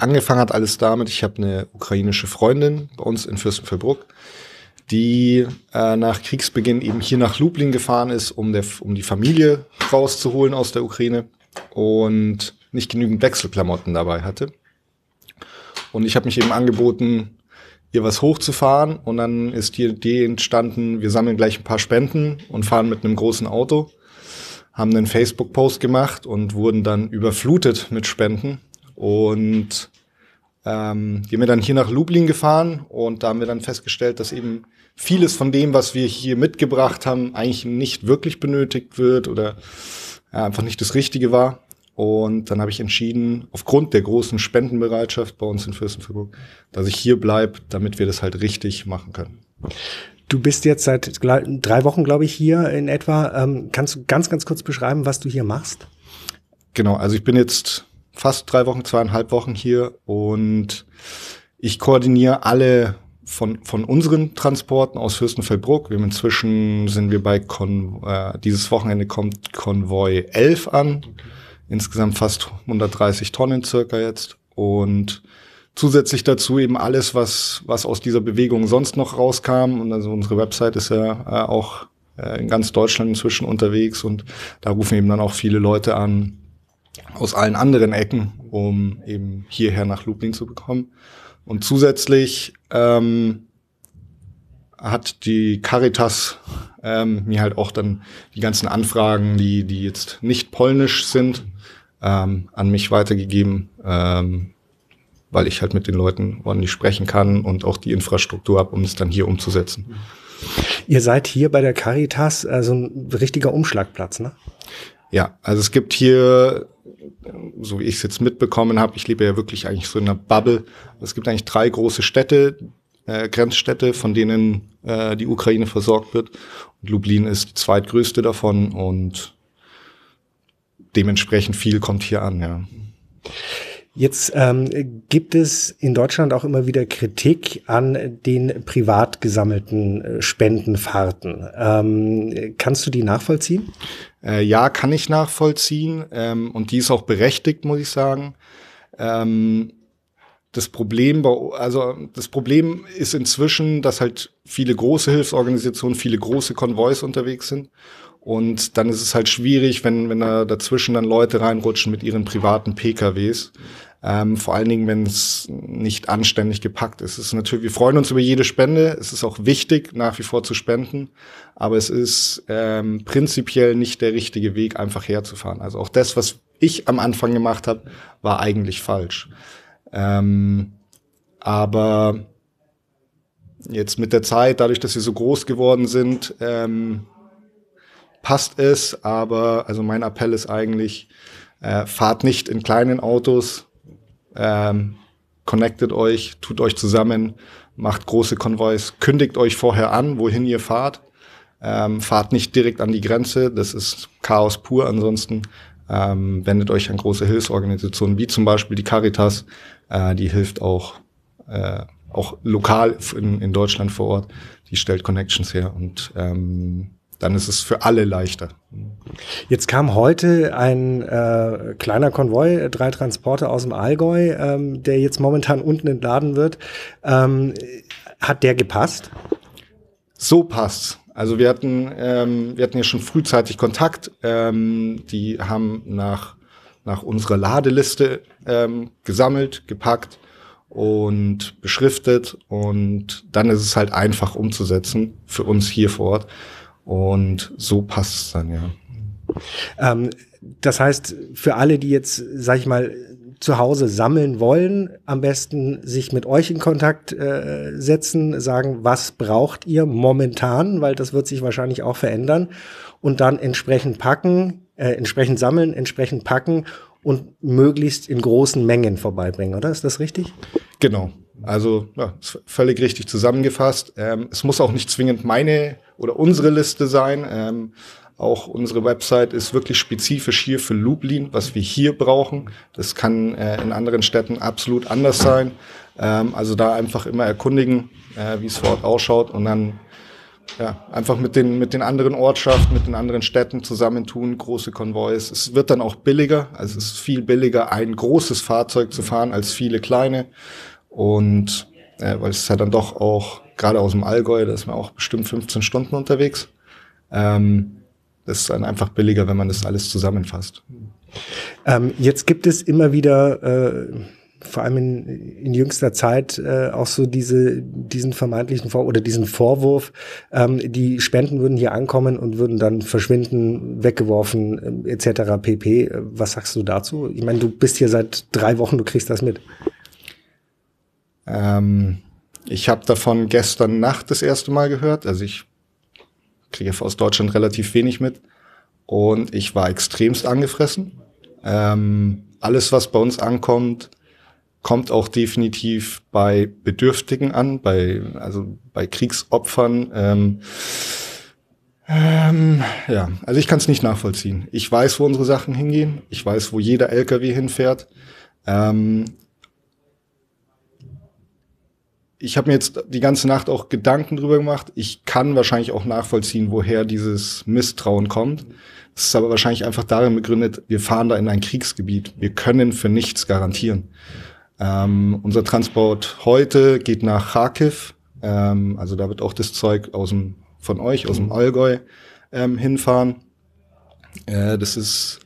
angefangen hat alles damit, ich habe eine ukrainische Freundin bei uns in Fürstenfeldbruck, die äh, nach Kriegsbeginn eben hier nach Lublin gefahren ist, um, der, um die Familie rauszuholen aus der Ukraine und nicht genügend Wechselklamotten dabei hatte. Und ich habe mich eben angeboten, ihr was hochzufahren und dann ist die Idee entstanden, wir sammeln gleich ein paar Spenden und fahren mit einem großen Auto, haben einen Facebook-Post gemacht und wurden dann überflutet mit Spenden und ähm, die haben wir dann hier nach Lublin gefahren und da haben wir dann festgestellt, dass eben vieles von dem, was wir hier mitgebracht haben, eigentlich nicht wirklich benötigt wird oder ja, einfach nicht das Richtige war. Und dann habe ich entschieden, aufgrund der großen Spendenbereitschaft bei uns in Fürstenfeldbruck, dass ich hier bleibe, damit wir das halt richtig machen können. Du bist jetzt seit drei Wochen, glaube ich, hier in etwa. Ähm, kannst du ganz, ganz kurz beschreiben, was du hier machst? Genau, also ich bin jetzt fast drei Wochen, zweieinhalb Wochen hier und ich koordiniere alle von, von unseren Transporten aus Fürstenfeldbruck. Wir haben inzwischen sind wir bei Kon äh, dieses Wochenende kommt Konvoi 11 an. Okay insgesamt fast 130 Tonnen circa jetzt und zusätzlich dazu eben alles, was, was aus dieser Bewegung sonst noch rauskam. Und also unsere Website ist ja äh, auch äh, in ganz Deutschland inzwischen unterwegs und da rufen eben dann auch viele Leute an aus allen anderen Ecken, um eben hierher nach Lublin zu bekommen. Und zusätzlich ähm, hat die Caritas ähm, mir halt auch dann die ganzen Anfragen, die, die jetzt nicht polnisch sind, ähm, an mich weitergegeben, ähm, weil ich halt mit den Leuten ordentlich sprechen kann und auch die Infrastruktur habe, um es dann hier umzusetzen. Ihr seid hier bei der Caritas also ein richtiger Umschlagplatz, ne? Ja, also es gibt hier, so wie ich es jetzt mitbekommen habe, ich lebe ja wirklich eigentlich so in einer Bubble. Es gibt eigentlich drei große Städte, äh, Grenzstädte, von denen äh, die Ukraine versorgt wird. Und Lublin ist die zweitgrößte davon und dementsprechend viel kommt hier an, ja. Jetzt ähm, gibt es in Deutschland auch immer wieder Kritik an den privat gesammelten äh, Spendenfahrten. Ähm, kannst du die nachvollziehen? Äh, ja, kann ich nachvollziehen. Ähm, und die ist auch berechtigt, muss ich sagen. Ähm, das Problem, also das Problem ist inzwischen, dass halt viele große Hilfsorganisationen, viele große Konvois unterwegs sind und dann ist es halt schwierig, wenn, wenn da dazwischen dann Leute reinrutschen mit ihren privaten PKWs. Ähm, vor allen Dingen, wenn es nicht anständig gepackt ist. Es ist natürlich, wir freuen uns über jede Spende. Es ist auch wichtig, nach wie vor zu spenden. Aber es ist ähm, prinzipiell nicht der richtige Weg, einfach herzufahren. Also auch das, was ich am Anfang gemacht habe, war eigentlich falsch. Ähm, aber jetzt mit der Zeit, dadurch, dass wir so groß geworden sind, ähm, passt es, aber also mein Appell ist eigentlich, äh, fahrt nicht in kleinen Autos, ähm, connectet euch, tut euch zusammen, macht große Konvois, kündigt euch vorher an, wohin ihr fahrt. Ähm, fahrt nicht direkt an die Grenze, das ist Chaos pur. Ansonsten ähm, wendet euch an große Hilfsorganisationen wie zum Beispiel die Caritas, äh, die hilft auch, äh, auch lokal in, in Deutschland vor Ort, die stellt Connections her und ähm, dann ist es für alle leichter. Jetzt kam heute ein äh, kleiner Konvoi, drei Transporte aus dem Allgäu, ähm, der jetzt momentan unten entladen wird. Ähm, hat der gepasst? So passt. Also wir hatten, ähm, wir hatten ja schon frühzeitig Kontakt. Ähm, die haben nach, nach unserer Ladeliste ähm, gesammelt, gepackt und beschriftet. Und dann ist es halt einfach umzusetzen für uns hier vor Ort. Und so passt es dann, ja. Ähm, das heißt, für alle, die jetzt, sag ich mal, zu Hause sammeln wollen, am besten sich mit euch in Kontakt äh, setzen, sagen, was braucht ihr momentan, weil das wird sich wahrscheinlich auch verändern und dann entsprechend packen, äh, entsprechend sammeln, entsprechend packen und möglichst in großen Mengen vorbeibringen, oder? Ist das richtig? Genau. Also ja, völlig richtig zusammengefasst. Ähm, es muss auch nicht zwingend meine oder unsere Liste sein. Ähm, auch unsere Website ist wirklich spezifisch hier für Lublin, was wir hier brauchen. Das kann äh, in anderen Städten absolut anders sein. Ähm, also da einfach immer erkundigen, äh, wie es vor Ort ausschaut und dann ja, einfach mit den, mit den anderen Ortschaften, mit den anderen Städten zusammentun, große Konvois. Es wird dann auch billiger, also es ist viel billiger, ein großes Fahrzeug zu fahren als viele kleine. Und äh, weil es ist ja dann doch auch, gerade aus dem Allgäu, da ist man auch bestimmt 15 Stunden unterwegs. Ähm, das ist dann einfach billiger, wenn man das alles zusammenfasst. Ähm, jetzt gibt es immer wieder äh vor allem in, in jüngster Zeit äh, auch so diese, diesen vermeintlichen Vor oder diesen Vorwurf, ähm, die Spenden würden hier ankommen und würden dann verschwinden, weggeworfen äh, etc. pp. Was sagst du dazu? Ich meine, du bist hier seit drei Wochen, du kriegst das mit. Ähm, ich habe davon gestern Nacht das erste Mal gehört. Also ich kriege aus Deutschland relativ wenig mit und ich war extremst angefressen. Ähm, alles, was bei uns ankommt, kommt auch definitiv bei Bedürftigen an, bei, also bei Kriegsopfern. Ähm, ähm, ja, also ich kann es nicht nachvollziehen. Ich weiß, wo unsere Sachen hingehen. Ich weiß, wo jeder LKW hinfährt. Ähm, ich habe mir jetzt die ganze Nacht auch Gedanken drüber gemacht. Ich kann wahrscheinlich auch nachvollziehen, woher dieses Misstrauen kommt. Es ist aber wahrscheinlich einfach darin begründet, wir fahren da in ein Kriegsgebiet. Wir können für nichts garantieren. Ähm, unser Transport heute geht nach Kharkiv. Ähm, also da wird auch das Zeug aus dem, von euch, aus dem mhm. Allgäu, ähm, hinfahren. Äh, das ist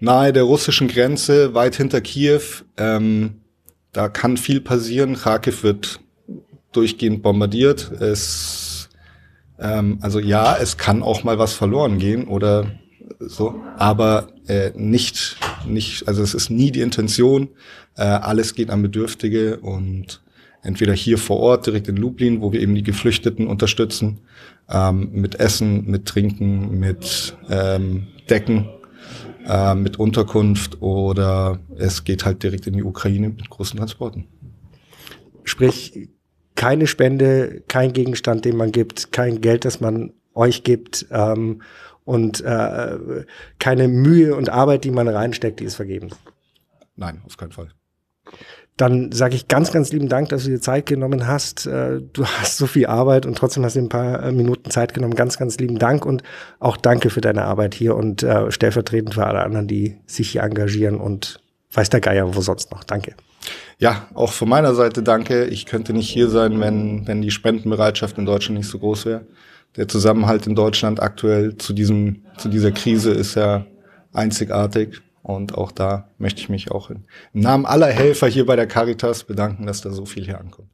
nahe der russischen Grenze, weit hinter Kiew. Ähm, da kann viel passieren. Kharkiv wird durchgehend bombardiert. Es, ähm, also ja, es kann auch mal was verloren gehen oder so, aber äh, nicht, nicht, also es ist nie die Intention. Äh, alles geht an Bedürftige und entweder hier vor Ort, direkt in Lublin, wo wir eben die Geflüchteten unterstützen, ähm, mit Essen, mit Trinken, mit ähm, Decken, äh, mit Unterkunft oder es geht halt direkt in die Ukraine mit großen Transporten. Sprich, keine Spende, kein Gegenstand, den man gibt, kein Geld, das man euch gibt ähm, und äh, keine Mühe und Arbeit, die man reinsteckt, die ist vergebens. Nein, auf keinen Fall. Dann sage ich ganz, ganz lieben Dank, dass du dir Zeit genommen hast. Äh, du hast so viel Arbeit und trotzdem hast du ein paar äh, Minuten Zeit genommen. Ganz, ganz lieben Dank und auch danke für deine Arbeit hier und äh, stellvertretend für alle anderen, die sich hier engagieren und weiß der Geier wo sonst noch. Danke. Ja, auch von meiner Seite danke. Ich könnte nicht hier sein, wenn, wenn die Spendenbereitschaft in Deutschland nicht so groß wäre der Zusammenhalt in Deutschland aktuell zu diesem, zu dieser Krise ist ja einzigartig. Und auch da möchte ich mich auch im Namen aller Helfer hier bei der Caritas bedanken, dass da so viel hier ankommt.